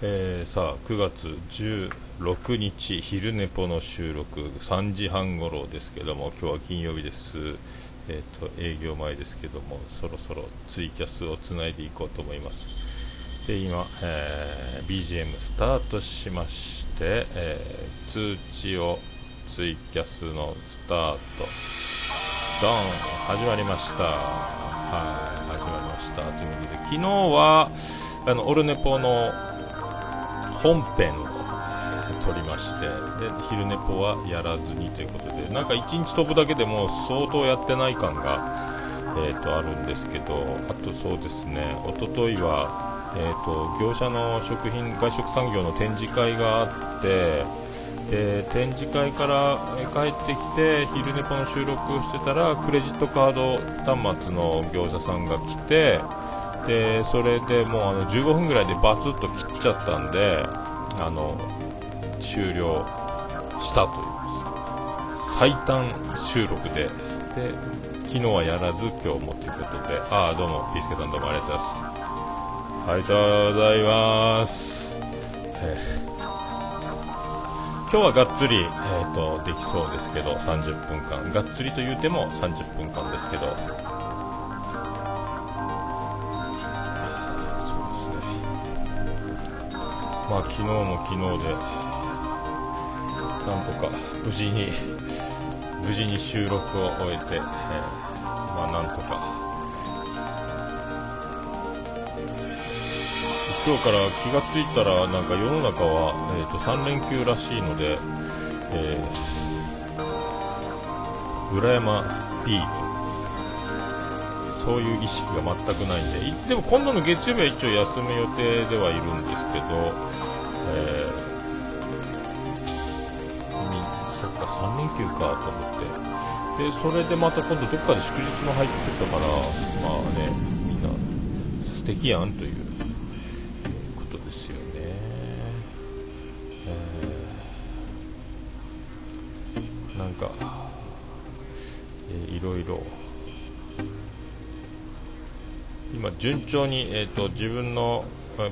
えー、さあ9月16日昼寝ぽの収録3時半ごろですけども今日は金曜日です。えっ、と営業前ですけどもそろそろツイキャスをつないでいこうと思います。で今、えー、BGM スタートしまして、えー、通知をツイキャスのスタート。ドン始まりました。はい始まりました。ということで昨日はあのオルネポの本編を撮りましてで昼寝ぽはやらずにということでなんか1日飛ぶだけでも相当やってない感が、えーと、あるんですけどあとそうですねおとといは、えーと、業者の食品外食産業の展示会があってで展示会から帰ってきて昼寝ぽの収録をしてたらクレジットカード端末の業者さんが来てでそれでもうあの15分ぐらいでバツッと切っちゃったんであの終了したという最短収録で。で昨日はやらず今日もということで。ああどうもピースケさんどうもありがとうございます。ありがとうございます、え今日はがっつり、えーとできそうですけど30分間。がっつりと言うても30分間ですけど。まあ昨日も昨日でなんとか無事に無事に収録を終えて、えー、まあなんとか。今日から気がついたらなんか世の中は、えーと、3連休らしいので、えー、裏山 D そういう意識が全くないんで、でも今度の月曜日は一応休む予定ではいるんですけど、えー、そっか、3連休かと思って。で、それでまた今度どっかで祝日も入ってたから、まあね、みんな素敵やんということですよね。えー、なんか、いろいろ、今順調に、えーと、自分の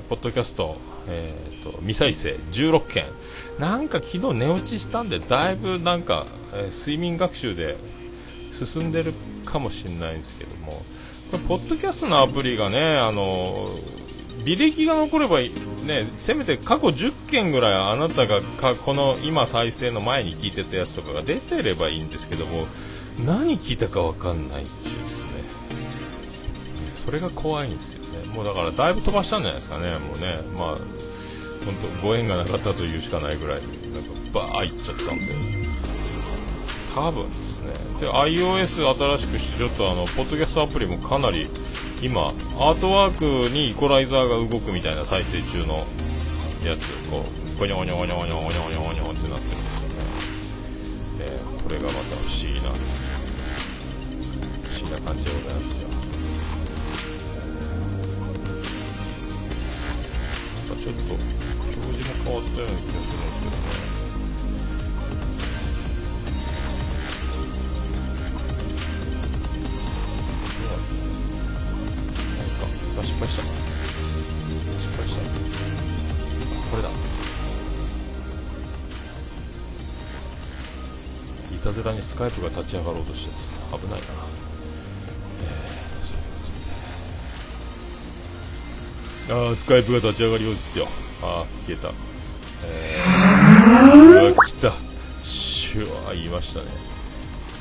ポッドキャスト、えーと、未再生16件。なんか昨日寝落ちしたんでだいぶなんか、えー、睡眠学習で進んでるかもしれないんですけども。これポッドキャストのアプリがねあの履歴が残ればねせめて過去10件ぐらいあなたがかこの今再生の前に聞いてたやつとかが出てればいいんですけども何聞いたか分かんない。それが怖いんですよね。もうだからだいぶ飛ばしたんじゃないですかね。もうね。まあ本当ご縁がなかったというしかないぐらいなんかバーいっちゃったんで。多分ですね。で iOS 新しくしてちょっとあのポッドキャストアプリもかなり今アートワークにイコライザーが動くみたいな再生中のやつこうゴニョゴニョゴニョゴニョゴニョゴニョゴニョってなってるんですよね。でこれがまた不思議な不思議な感じでございますよ。ちょっと表示も変わったような気がするんですけどね失敗した。失敗した。これだいた。ずらにスカイプが立ち上がろうとして危ないなあスカイプが立ち上がりようですよ。あ消えた。えー、うわ来た。シュワ言いましたね。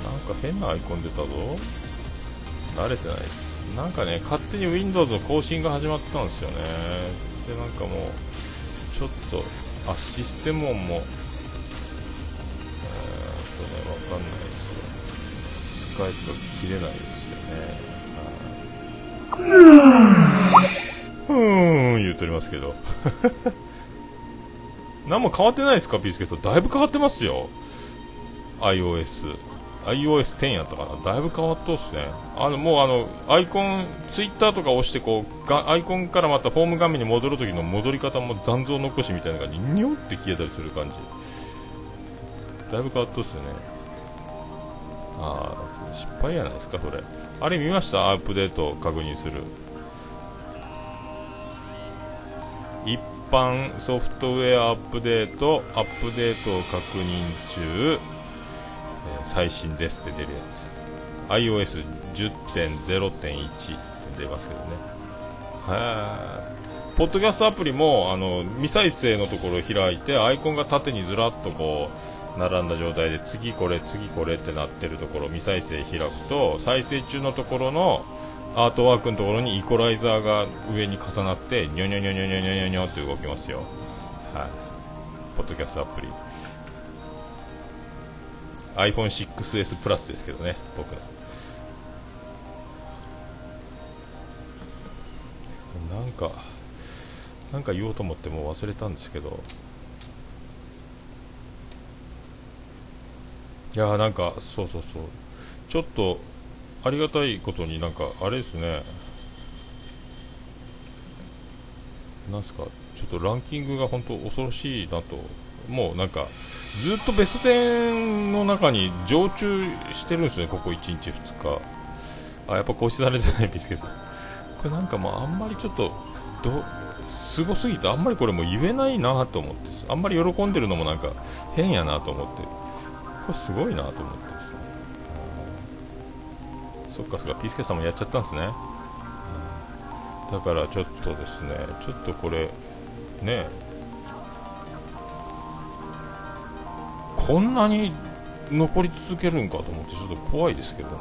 なんか変なアイコン出たぞ。慣れてないです。なんかね勝手に Windows の更新が始まったんですよね。でなんかもうちょっとあシステム音もえーとねわかんないですよ。スカイプが切れないですよね、うん、言うとりますけど。何も変わってないですか、ピースケット。だいぶ変わってますよ。iOS。iOS10 やったかな。だいぶ変わっとうっすね。あの、もうあの、アイコン、ツイッターとか押して、こう、がアイコンからまたホーム画面に戻るときの戻り方も残像残しみたいな感じに、にょって消えたりする感じ。だいぶ変わっとうっすよね。ああ、失敗やないですか、それ。あれ見ました？アップデート確認する。般ソフトウェアアップデートアップデートを確認中、え、最新ですって出るやつ。iOS10.0.1 って出ますけどね。はいポッドキャストアプリもあの未再生のところを開いてアイコンが縦にずらっとこう並んだ状態で次これ次これってなってるところ未再生開くと再生中のところのアートワークのところにイコライザーが上に重なってニョニョニョニョニョニョニョニョって動きますよ。はい。ポッドキャストアプリ。iPhone6S プラスですけどね僕の。なんかなんか言おうと思ってもう忘れたんですけど。いやーなんかそうそうそう。ちょっとありがたいことになんかあれですね。なんすか？ちょっとランキングが本当恐ろしいなと。もうなんかずっとベスト10の中に常駐してるんですねここ1日2日。あやっぱ更新されてないビスケさん。これなんかもうあんまりちょっとどすごすぎてあんまりこれも言えないなと思ってあんまり喜んでるのもなんか変やなと思って。これすごいなと思ってですね。そっかそっか。ピースケさんもやっちゃったんですね。だからちょっとですねちょっとこれねこんなに残り続けるんかと思ってちょっと怖いですけどね。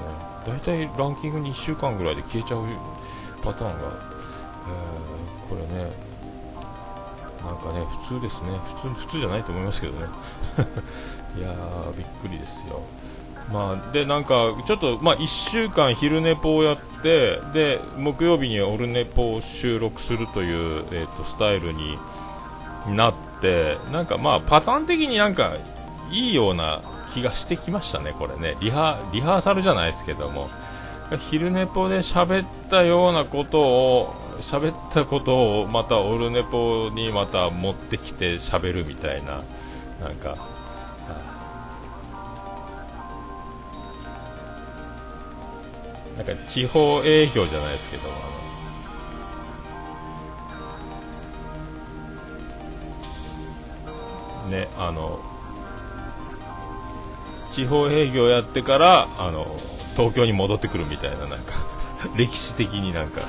大体ランキングに1週間ぐらいで消えちゃうパターンが、えー、これねなんかね普通ですね。普通普通じゃないと思いますけどね。いやーびっくりですよ。まあ、でなんかちょっと、まあ、1週間昼寝ぽをやってで木曜日にオルネポを収録するという、えーと、スタイルになってなんかまあパターン的になんかいいような気がしてきましたね、これね。リハリハーサルじゃないですけども。昼寝ぽで喋ったようなことを喋ったことをまたオルネポにまた持ってきて喋るみたいななんかなんか地方営業じゃないですけどあのねあの地方営業やってからあの東京に戻ってくるみたいななんか 歴史的になんか、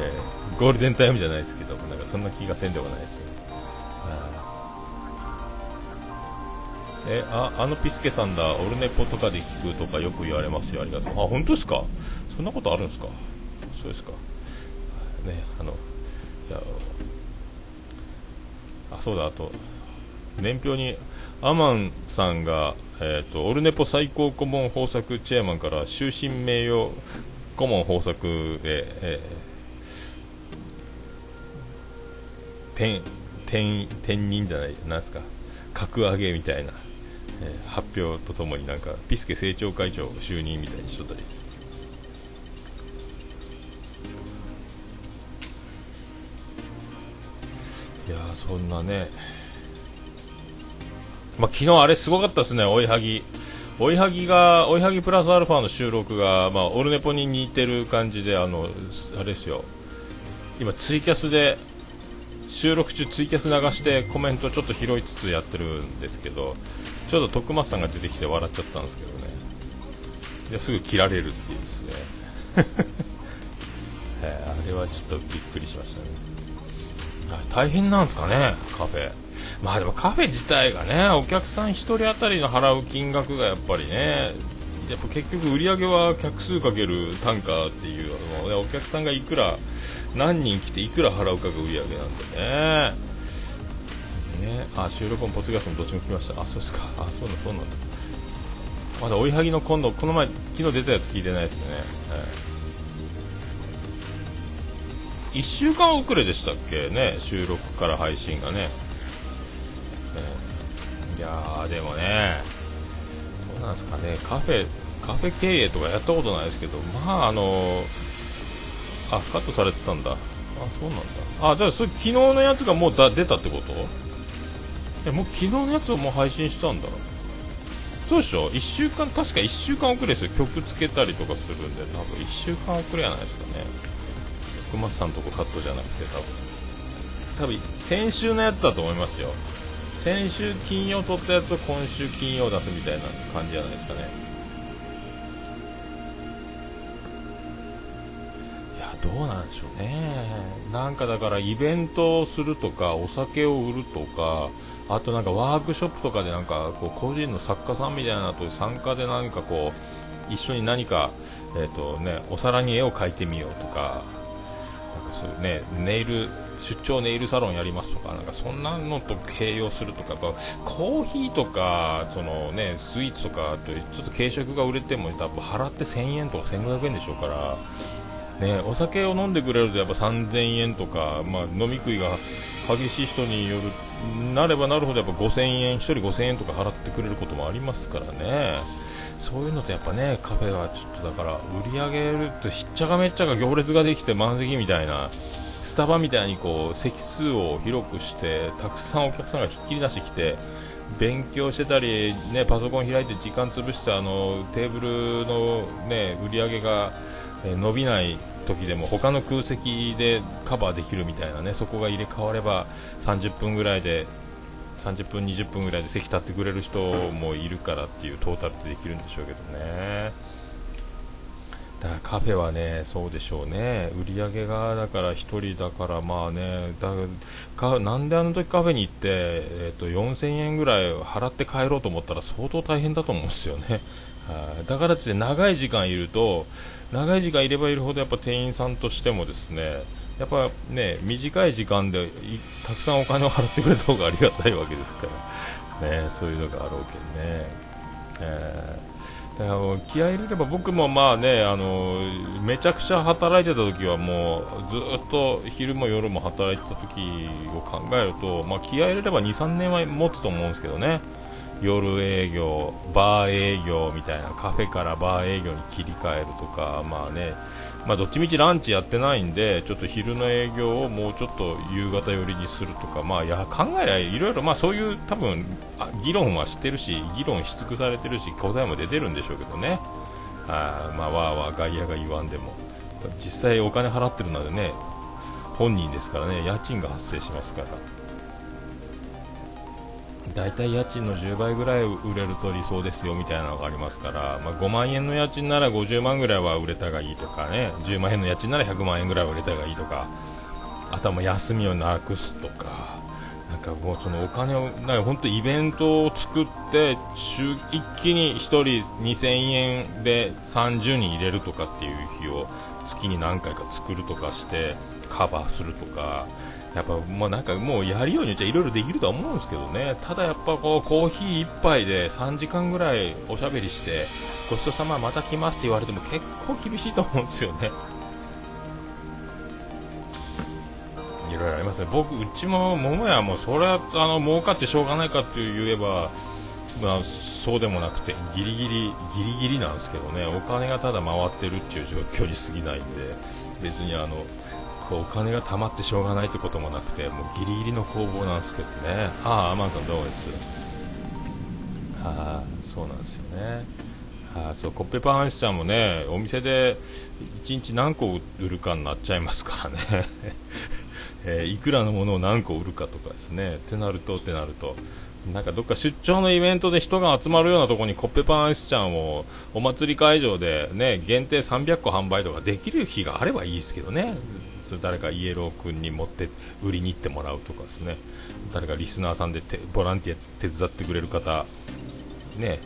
えー、ゴールデンタイムじゃないですけどなんかそんな気がせんでもないですね。えああのピスケさんだオルネポとかで聞くとかよく言われますよ。ありがとう。あ本当ですか？そんなことあるんですか？そうですか。ねあのじゃああそうだあと年表にアマンさんが、えーと、オルネポ最高顧問豊作チェアマンから終身名誉顧問豊作へ、えー、転転任じゃないなんですか。格上げみたいな。えー、発表とともになんかピスケ政調会長就任みたいにしとったり。いやそんなね。まあ、昨日あれすごかったですね。追いはぎ。追いはぎが追いはぎプラスアルファの収録が、まあ、オルネポに似てる感じであのあれですよ。今ツイキャスで収録中ツイキャス流してコメントちょっと拾いつつやってるんですけどちょっと徳松さんが出てきて笑っちゃったんですけどね。いやすぐ切られるっていうですね。あれはちょっとびっくりしましたね。大変なんですかねカフェ。まあでもカフェ自体がねお客さん1人当たりの払う金額がやっぱりねやっぱ結局売り上げは客数かける単価っていうの、ね、お客さんがいくら何人来ていくら払うかが売り上げなんでね。ね。あ収録もポッドキャストもどっちも聞きました。あそうですか。あそうだそうなんだ。まだ追いはぎの今度この前昨日出たやつ聞いてないですね、はい、1週間遅れでしたっけ？ね収録から配信がね、ね、いやでもねどうなんですかね。カフェカフェ経営とかやったことないですけどまああのあカットされてたんだ。あそうなんだ。あじゃあそれ昨日のやつがもうだ出たってこと？えもう昨日のやつをもう配信したんだ。そうでしょ？1週間確か1週間遅れですよ。曲つけたりとかするんで。多分1週間遅れやないですかね。徳松さんとこカットじゃなくて多分。多分先週のやつだと思いますよ。先週金曜撮ったやつを今週金曜出すみたいな感じじゃないですかね。いやどうなんでしょうね。なんかだからイベントをするとかお酒を売るとかあとなんかワークショップとかでなんかこう個人の作家さんみたいなと参加で何かこう一緒に何か、えーとね、お皿に絵を描いてみようとかなんかそういうねネイル出張ネイルサロンやりますとかなんかそんなのと併用するとかやっぱコーヒーとかその、ね、スイーツとかとちょっと軽食が売れても多分払って1000円とか1500円でしょうから。ね、お酒を飲んでくれるとやっぱ3000円とか、まあ、飲み食いが激しい人によるなればなるほどやっぱ5000円1人5000円とか払ってくれることもありますからね。そういうのとやっぱねカフェはちょっとだから売り上げるとしっちゃかめっちゃか行列ができて満席みたいなスタバみたいにこう席数を広くしてたくさんお客さんがひっきり出してきて勉強してたり、ね、パソコン開いて時間潰してあのテーブルの、ね、売り上げが、伸びない時でも他の空席でカバーできるみたいなねそこが入れ替われば30分ぐらいで30分、20分ぐらいで席立ってくれる人もいるからっていうトータルでできるんでしょうけどね。だからカフェはね、そうでしょうね、売り上げがだから1人だから、まあね、だかなんであの時カフェに行って、えー、と4000円ぐらい払って帰ろうと思ったら相当大変だと思うんですよね。だからって長い時間いると長い時間いればいるほどやっぱ店員さんとしてもですねやっぱね短い時間でたくさんお金を払ってくれた方がありがたいわけですから。ねそういうのがあるわけね、えー、だから気合い入れれば僕もまあねあのめちゃくちゃ働いてた時はもうずっと昼も夜も働いてた時を考えると、まあ、気合い入れれば23年は持つと思うんですけどね。夜営業、バー営業みたいなカフェからバー営業に切り替えるとか、まあね、まあ、どっちみちランチやってないんで、ちょっと昼の営業をもうちょっと夕方寄りにするとか、まあ、や考えりゃいろいろ、まあ、そういう多分議論はしてるし、議論し尽くされてるし、答えも出てるんでしょうけどね、あまあ、わーわー外野が言わんでも、実際お金払ってるのでね、本人ですからね、家賃が発生しますから。大体家賃の10倍ぐらい売れると理想ですよみたいなのがありますから、まあ、5万円の家賃なら50万ぐらいは売れたがいいとかね10万円の家賃なら100万円ぐらいは売れたがいいとかあとは休みをなくすとかなんかもうそのお金をなんか本当イベントを作って週一気に1人2000円で30人入れるとかっていう日を月に何回か作るとかしてカバーするとかやっぱもうなんかもうやるように言っちゃいろいろできるとは思うんですけどね。ただやっぱこうコーヒー1杯で3時間ぐらいおしゃべりしてごちそうさままた来ますって言われても結構厳しいと思うんですよね。いろいろありますね。僕うちも桃屋もそれはあの儲かってしょうがないかって言えばまあ、そうでもなくてギリギリギリギリなんですけどね。お金がただ回ってるっていう状況に過ぎないんで別にあのこうお金が貯まってしょうがないってこともなくてもうギリギリの攻防なんですけどね。ああアマンどうですはあそうなんですよね。はあそうコッペパンアイスちゃんもねお店で1日何個売るかになっちゃいますからね。えー、いくらのものを何個売るかとかですね。ってなるとってなると。なんかどっか出張のイベントで人が集まるようなところにコッペパンアイスちゃんをお祭り会場でね限定300個販売とかできる日があればいいですけどね。それ誰かイエロー君に持って売りに行ってもらうとかですね。誰かリスナーさんでボランティア手伝ってくれる方ね。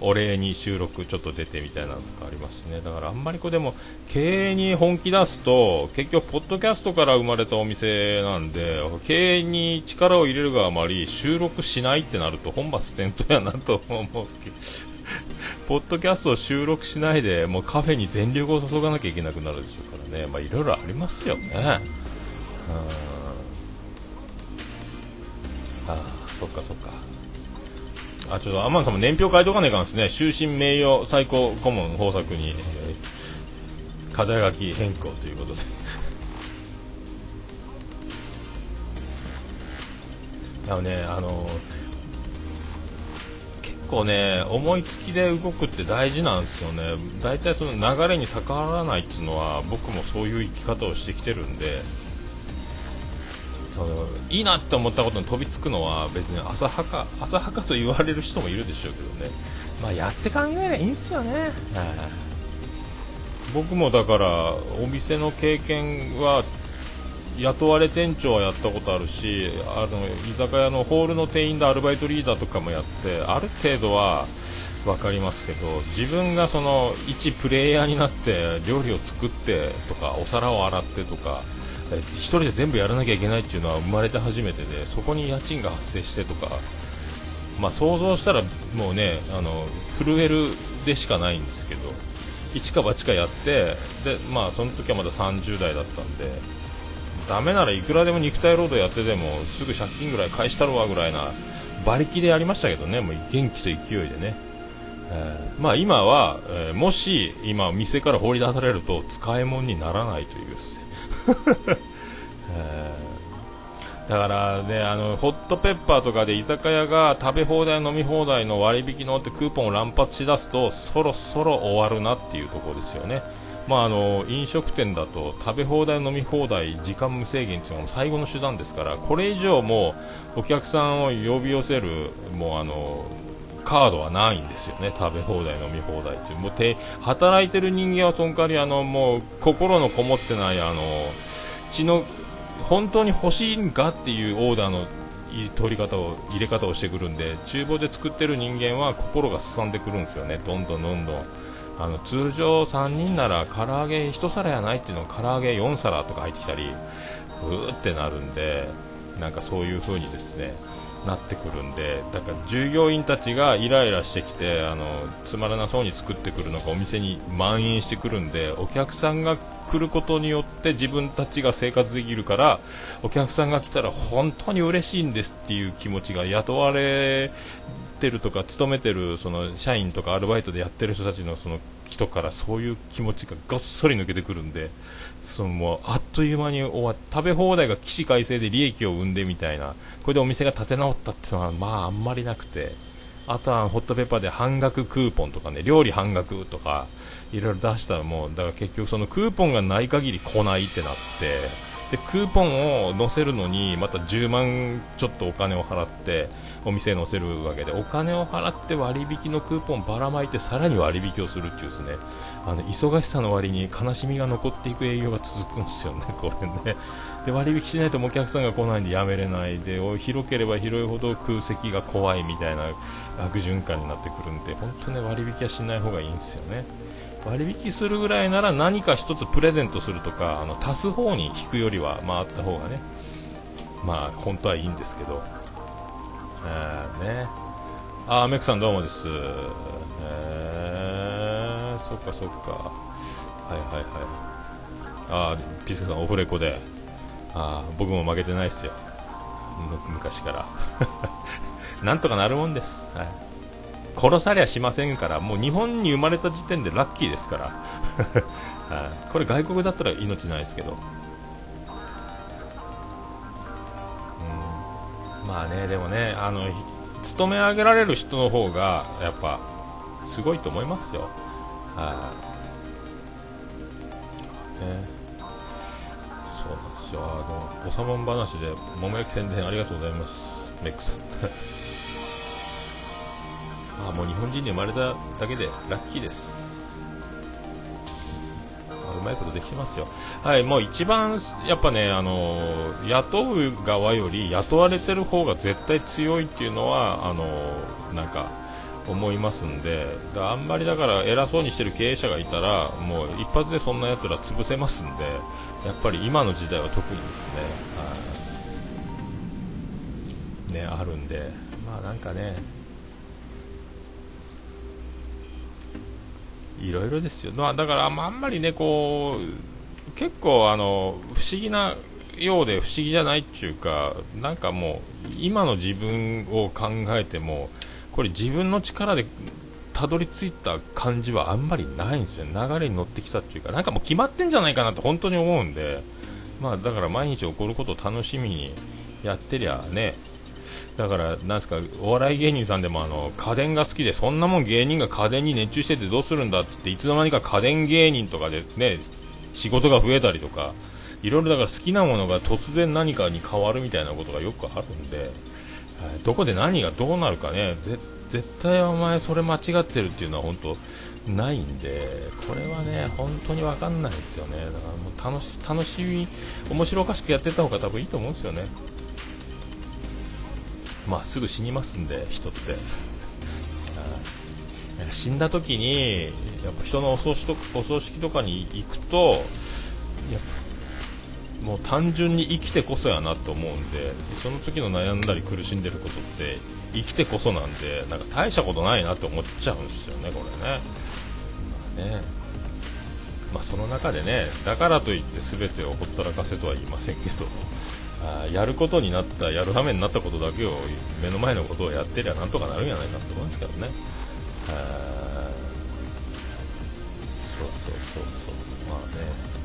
お礼に収録ちょっと出てみたいなのとかありますね。だからあんまりこうでも経営に本気出すと結局ポッドキャストから生まれたお店なんで経営に力を入れるがあまり収録しないってなると本末転倒やなと思うけど。ポッドキャストを収録しないでもうカフェに全力を注がなきゃいけなくなるでしょ。ね、まあ、いろいろありますよね。ああ、そっかそっか。あ、ちょっとアマンさんも年表書いとかないかんですね。終身名誉最高顧問豊作に、えー、課題書き変更ということで。あのね、あのー構ね思いつきで動くって大事なんですよね。大体その流れに逆らわないっていうのは僕もそういう生き方をしてきてるんで。そのいいなって思ったことに飛びつくのは別に浅はか浅はかと言われる人もいるでしょうけどね、まあ、やって考えりゃいいんすよね、僕もだからお店の経験は雇われ店長はやったことあるしあの居酒屋のホールの店員でアルバイトリーダーとかもやってある程度は分かりますけど自分がその一プレイヤーになって料理を作ってとかお皿を洗ってとか1人で全部やらなきゃいけないっていうのは生まれて初めてでそこに家賃が発生してとか、まあ、想像したらもうねあの震えるでしかないんですけど一か八かやってで、まあ、その時はまだ30代だったんでダメならいくらでも肉体労働やってでもすぐ借金ぐらい返したろわぐらいな馬力でやりましたけどねもう元気と勢いでね、えー、まあ今は、えー、もし今店から放り出されると使い物にならないという えー、だからねあのホットペッパーとかで居酒屋が食べ放題飲み放題の割引のってクーポンを乱発しだすとそろそろ終わるなっていうところですよね。まあ、あの飲食店だと食べ放題、飲み放題、時間無制限というのが最後の手段ですからこれ以上もお客さんを呼び寄せるもうあのカードはないんですよね、食べ放題、飲み放題という。もうて働いてる人間はその代わりあのもう心のこもってないあの血の本当に欲しいんかっていうオーダーの取り方を入れ方をしてくるんで厨房で作ってる人間は心がすさんでくるんですよね、どんどんどんどん。あの通常3人なら唐揚げ1皿やないっていうのを唐揚げ4皿とか入ってきたりうーってなるんでなんかそういう風にですねなってくるんでだから従業員たちがイライラしてきてあのつまらなそうに作ってくるのがお店に蔓延してくるんでお客さんが来ることによって自分たちが生活できるからお客さんが来たら本当に嬉しいんですっていう気持ちが雇われてるとか勤めてるその社員とかアルバイトでやってる人たちのその人からそういう気持ちがごっそり抜けてくるんでそのもうあっという間に終わっ食べ放題が起死回生で利益を生んでみたいなこれでお店が立て直ったっていうのはまああんまりなくてあとはホットペッパーで半額クーポンとかね料理半額とかいろいろ出したらもうだから結局そのクーポンがない限り来ないってなってでクーポンを載せるのにまた10万ちょっとお金を払ってお店に載せるわけでお金を払って割引のクーポンばらまいてさらに割引をするっていうですねあの忙しさの割に悲しみが残っていく営業が続くんですよね、これね。で割引しないとお客さんが来ないんでやめれないで広ければ広いほど空席が怖いみたいな悪循環になってくるんで本当ね割引はしない方がいいんですよね。割引するぐらいなら何か1つプレゼントするとかあの足す方に引くよりは回った方がねまあ本当はいいんですけど。えー、ね。あメクさんどうもです。えー、そっかそっか。はいはいはい。あピスケさんオフレコで。あ僕も負けてないっすよ。昔から。なんとかなるもんです、はい。殺されやしませんから、もう日本に生まれた時点でラッキーですから、これ外国だったら命ないですけど、うん、まあね、でもね、あの勤め上げられる人の方がやっぱすごいと思いますよ。はい、ね、そうなんですよ、あの、おさまん話で桃焼き宣伝ありがとうございます、メックさん。あもう日本人に生まれただけでラッキーです。うまいことできてますよ。はい、もう一番、やっぱね、あの雇う側より雇われてる方が絶対強いっていうのは、あのなんか、思いますんで、あんまりだから偉そうにしてる経営者がいたら、もう一発でそんな奴ら潰せますんで、やっぱり今の時代は特にですね、はい、ね、あるんで、まあなんかね、いろいろですよ、まあ、だからあんまりねこう結構あの不思議なようで不思議じゃないっていうかなんかもう今の自分を考えてもこれ自分の力でたどり着いた感じはあんまりないんですよ。流れに乗ってきたっていうかなんかもう決まってんじゃないかなと本当に思うんで。まあだから毎日起こることを楽しみにやってりゃねだから、なんすか、お笑い芸人さんでもあの家電が好きで、そんなもん芸人が家電に熱中しててどうするんだってって、いつの間にか家電芸人とかでね、仕事が増えたりとか、いろいろだから好きなものが突然何かに変わるみたいなことがよくあるんで、どこで何がどうなるかね絶対お前それ間違ってるっていうのは本当ないんでこれはね本当に分かんないですよね。だからもう楽し楽しみ面白おかしくやってた方が多分いいと思うんですよね。まあすぐ死にますんで人って。死んだ時にやっぱ人のお葬式とお葬式とかに行くとやっぱもう単純に生きてこそやなと思うんでその時の悩んだり苦しんでることって生きてこそなんでなんか大したことないなって思っちゃうんですよねこれね,、まあね。まあ、その中でねだからといって全てをほったらかせとは言いませんけど。あやることになったやるためになったことだけを目の前のことをやってりゃなんとかなるんじゃないかと思うんですけどね。そうそうそうそう。まあね。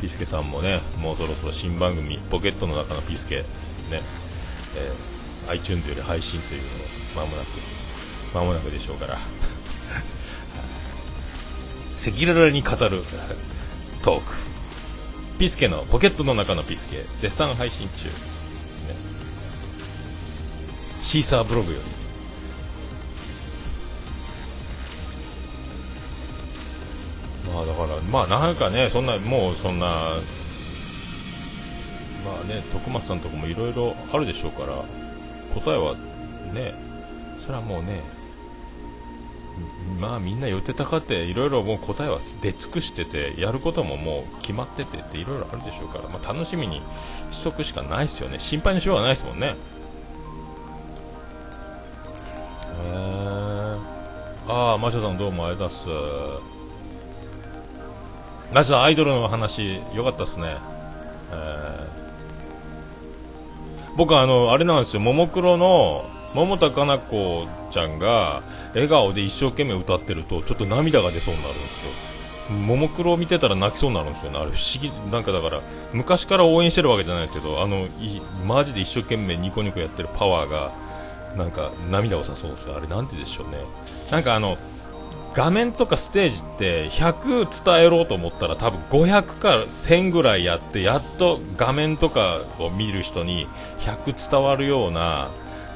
ピスケさんもねもうそろそろ新番組「ポケットの中のピスケ」ね、えー、iTunes より配信というのをまもなくまもなくでしょうから。赤裸々に語るトーク。ピスケのポケットの中のピスケ絶賛配信中、ね、シーサーブログより。まあだからまあなんかねそんなもうそんなまあね徳松さんとかもいろいろあるでしょうから答えはねそれはもうねまあみんな寄ってたかっていろいろもう答えは出尽くしててやることももう決まっててっていろいろあるでしょうから、まあ、楽しみにしとくしかないですよね。心配のしようがないですもんね。へえああマシャさんどうもありがとうございます。まずはアイドルの話良かったですね、えー、僕はあのあれなんですよ。ももクロの桃田かな子ちゃんが笑顔で一生懸命歌ってるとちょっと涙が出そうになるんですよ。ももクロを見てたら泣きそうになるんですよね。あれ不思議なんかだから昔から応援してるわけじゃないですけどあのマジで一生懸命ニコニコやってるパワーがなんか涙を誘うんですよ。あれなんてでしょうね。なんかあの画面とかステージって100伝えろうと思ったら多分500から1000ぐらいやってやっと画面とかを見る人に100伝わるような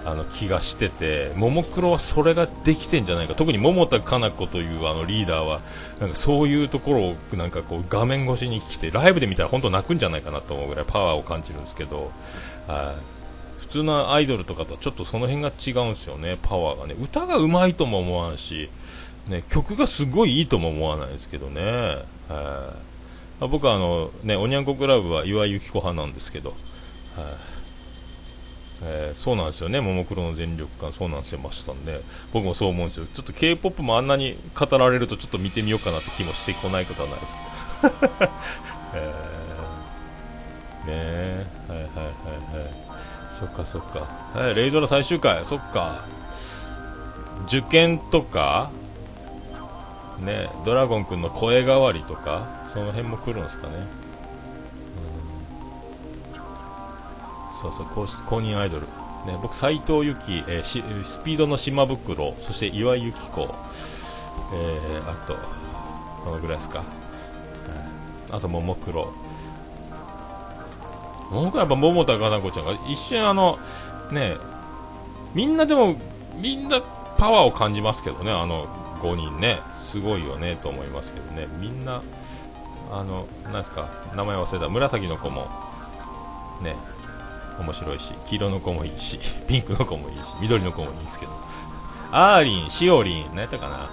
あの気がしててももクロはそれができてんじゃないか。特に桃田かな子というあのリーダーはなんかそういうところをなんかこう画面越しに来てライブで見たら本当泣くんじゃないかなと思うぐらいパワーを感じるんですけど普通のアイドルとかとはちょっとその辺が違うんですよね。パワーがね。歌が上手いとも思わんしね、曲がすごいいいとも思わないですけどね、はい、僕はあの、ね、おにゃんこクラブは岩井由紀子派なんですけど、はい。えー、そうなんですよね、ももクロの全力感、そうなんですよ、マシさんね、僕もそう思うんですよ、ちょっと k p o p もあんなに語られると、ちょっと見てみようかなって気もしてこないことはないですけど、えー、ねえ、はいはいはいはい、そっかそっか、はい、レイドラ最終回、そっか、受験とか、ねドラゴン君の声変わりとかその辺も来るんですかね、そうそう公公認アイドル、ね、僕斎藤由貴、えー、スピードの島袋そして岩井由紀子、えー、あとこのぐらいですか、あとももクロ。ももクロやっぱ桃田かな子ちゃんが一瞬あのねみんなでもみんなパワーを感じますけどねあの5人ね。すごいよねと思いますけどね。みんなあのなんですか名前忘れた。紫の子も。ね。面白いし黄色の子もいいし ピンクの子もいいし緑の子もいいんですけど。アーリンしおりん何やったかな。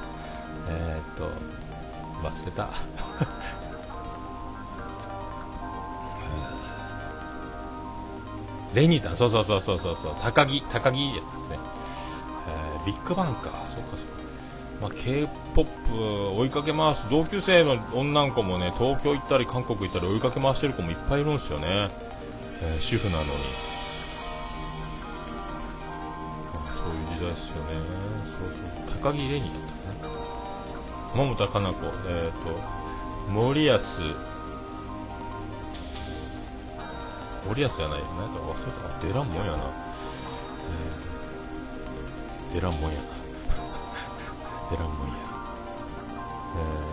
えー、っと忘れた。レニータンそうそうそうそうそう高木高木やつですね、えー、ビッグバンかそうかそうまあ、k p o p 追いかけ回す。同級生の女の子もね東京行ったり韓国行ったり追いかけ回してる子もいっぱいいるんですよね、えー、主婦なのに、まあ、そういう時代ですよね。そうそう。高木レニーやったかな桃田かな子。えっ、ー、と森保森保やない何か忘れた出らんもんやな、えー、出らんもんやな。ってらん もんや。えー、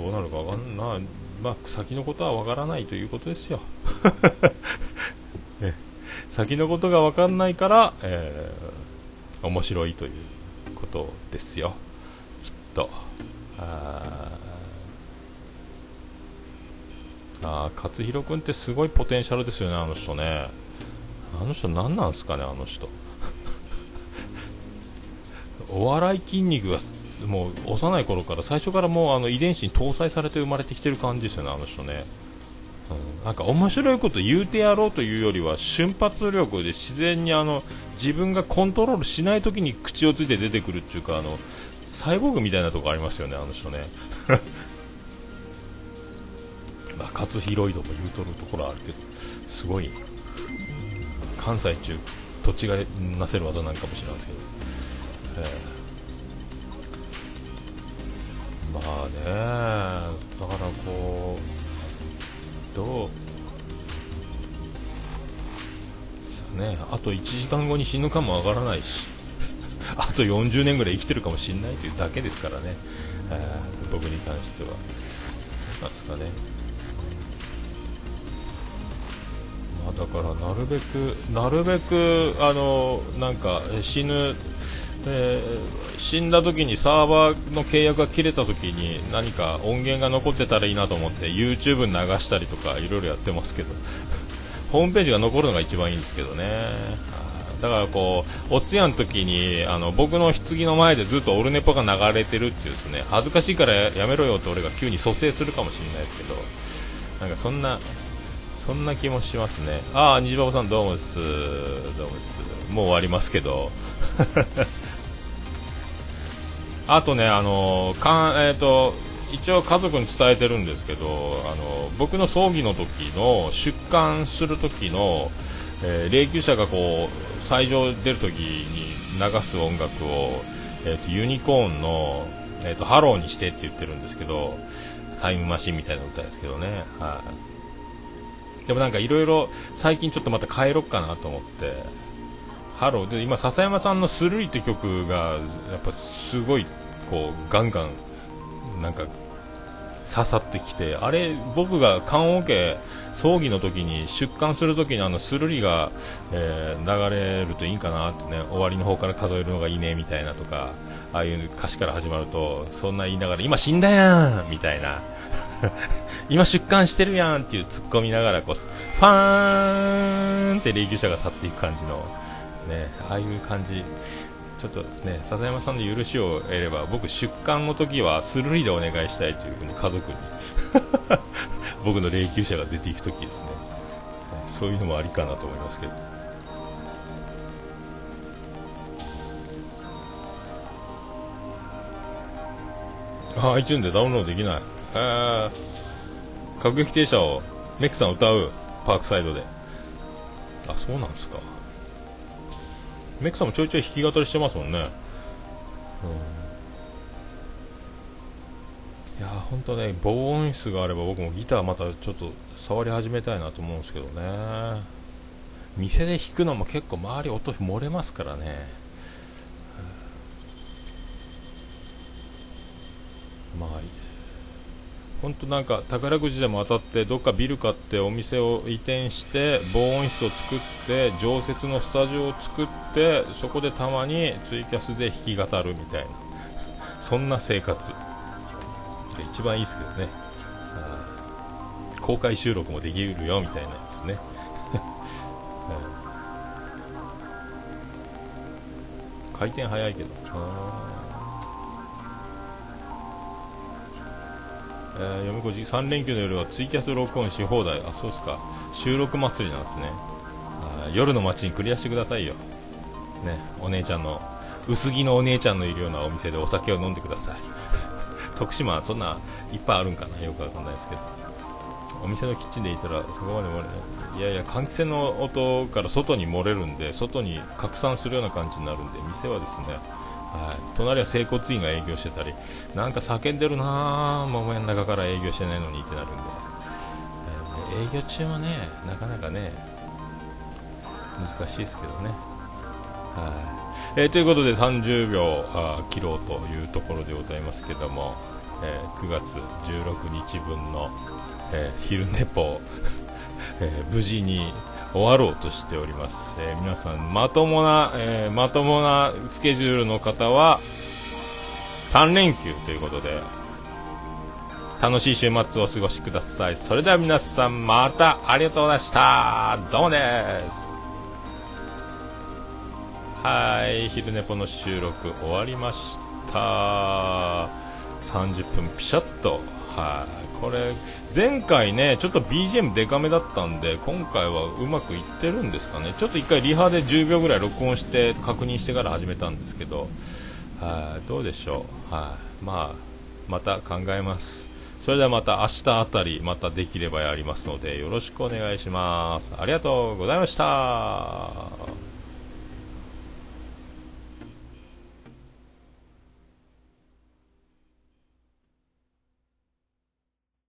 どうなるかわかんない、まあ、先のことはわからないということですよ。ね、先のことがわかんないから、えー、面白いということですよ、きっと。ああ勝弘君ってすごいポテンシャルですよね、あの人ね。あの人何なんすかね、あの人。お笑い筋肉がもう幼い頃から最初からもうあの遺伝子に搭載されて生まれてきてる感じですよね、あの人ね。うん、なんか面白いこと言うてやろうというよりは瞬発力で自然にあの自分がコントロールしない時に口をついて出てくるっていうかあのサイボーグみたいなとこありますよね、あの人ね。まあ、勝広いとも言うとるところあるけどすごい関西中土地がなせる技なんかもしれないですけど、えーまあねだからこうどうねあと1時間後に死ぬかもわからないし あと40年ぐらい生きてるかもしれないというだけですからね、えー、僕に関しては。なんですかね。まあだからなるべくなるべくあのなんか死ぬえ、死んだ時にサーバーの契約が切れた時に何か音源が残ってたらいいなと思って YouTube 流したりとかいろいろやってますけど。ホームページが残るのが一番いいんですけどね。だからこうお通夜の時にあの僕の棺の前でずっとオルネポが流れてるっていうですね。恥ずかしいからやめろよって俺が急に蘇生するかもしれないですけど。なんかそんなそんな気もしますね。ああ虹パパさんどうもです。どうもです。もう終わりますけど。あとね、あのかんえーと、一応家族に伝えてるんですけど、あの僕の葬儀の時の出棺する時の、えー、霊柩車がこう最上出る時に流す音楽を、えーと、ユニコーンの、えーと、ハローにしてって言ってるんですけどタイムマシンみたいな歌ですけどね、はい、でもなんかいろいろ最近ちょっとまた変えろっかなと思って。ハロー。で今笹山さんの「スルリ」って曲がやっぱすごいこうガンガンなんか刺さってきてあれ僕が棺桶葬儀の時に出棺する時にあのスルリが、えー、流れるといいかなってね終わりの方から数えるのがいいねみたいなとかああいう歌詞から始まるとそんな言いながら今死んだやんみたいな。今出棺してるやんっていう突っ込みながらこうファーンって霊柩車が去っていく感じのねああいう感じ。ちょっとね笹山さんの許しを得れば僕出棺の時はスルリでお願いしたいというふうに家族に 僕の霊柩車が出ていく時ですね。そういうのもありかなと思いますけど。あ iTunes でダウンロードできない。え、各撃停車をメックさん歌う？パークサイドで。あそうなんですか。メクさんもちょいちょい弾き語りしてますもんね、うん、いや本当ね防音室があれば僕もギターまたちょっと触り始めたいなと思うんですけどね。店で弾くのも結構周り音漏れますからね、まあ本当なんか宝くじでも当たってどっかビル買ってお店を移転して防音室を作って常設のスタジオを作ってそこでたまにツイキャスで弾き語るみたいな。そんな生活。が一番いいですけどね。公開収録もできるよみたいなやつね。回転早いけど。えー、読みこじ3連休の夜はツイキャス録音し放題。あそうですか。収録祭りなんですね。あ夜の街に繰り出してくださいよ。ねお姉ちゃんの薄着のお姉ちゃんのいるようなお店でお酒を飲んでください。徳島そんないっぱいあるんかな。よくわかんないですけど。お店のキッチンでいたらそこまで漏れない。いやいや換気扇の音から外に漏れるんで外に拡散するような感じになるんで店はですねはい、隣は整骨院が営業してたりなんか叫んでるな桃屋の中から営業してないのにってなるんで、えー、営業中はねなかなかね難しいですけどね。はい、えー、ということで30秒あ切ろうというところでございますけどもえー、9月16日分の、えー、昼寝ぽ、えー、無事に終わろうとしております、え皆さんまともな、えまともなスケジュールの方は3連休ということで楽しい週末をお過ごしください。それでは皆さんまたありがとうございました。どうもです。はい昼寝ぽの収録終わりました。30分ピシャッと。はい。これ前回ねちょっと BGM デカめだったんで今回はうまくいってるんですかね。ちょっと1回リハで10秒ぐらい録音して確認してから始めたんですけどはいどうでしょう。はいまあまた考えます。それではまた明日あたりまたできればやりますのでよろしくお願いします。ありがとうございました。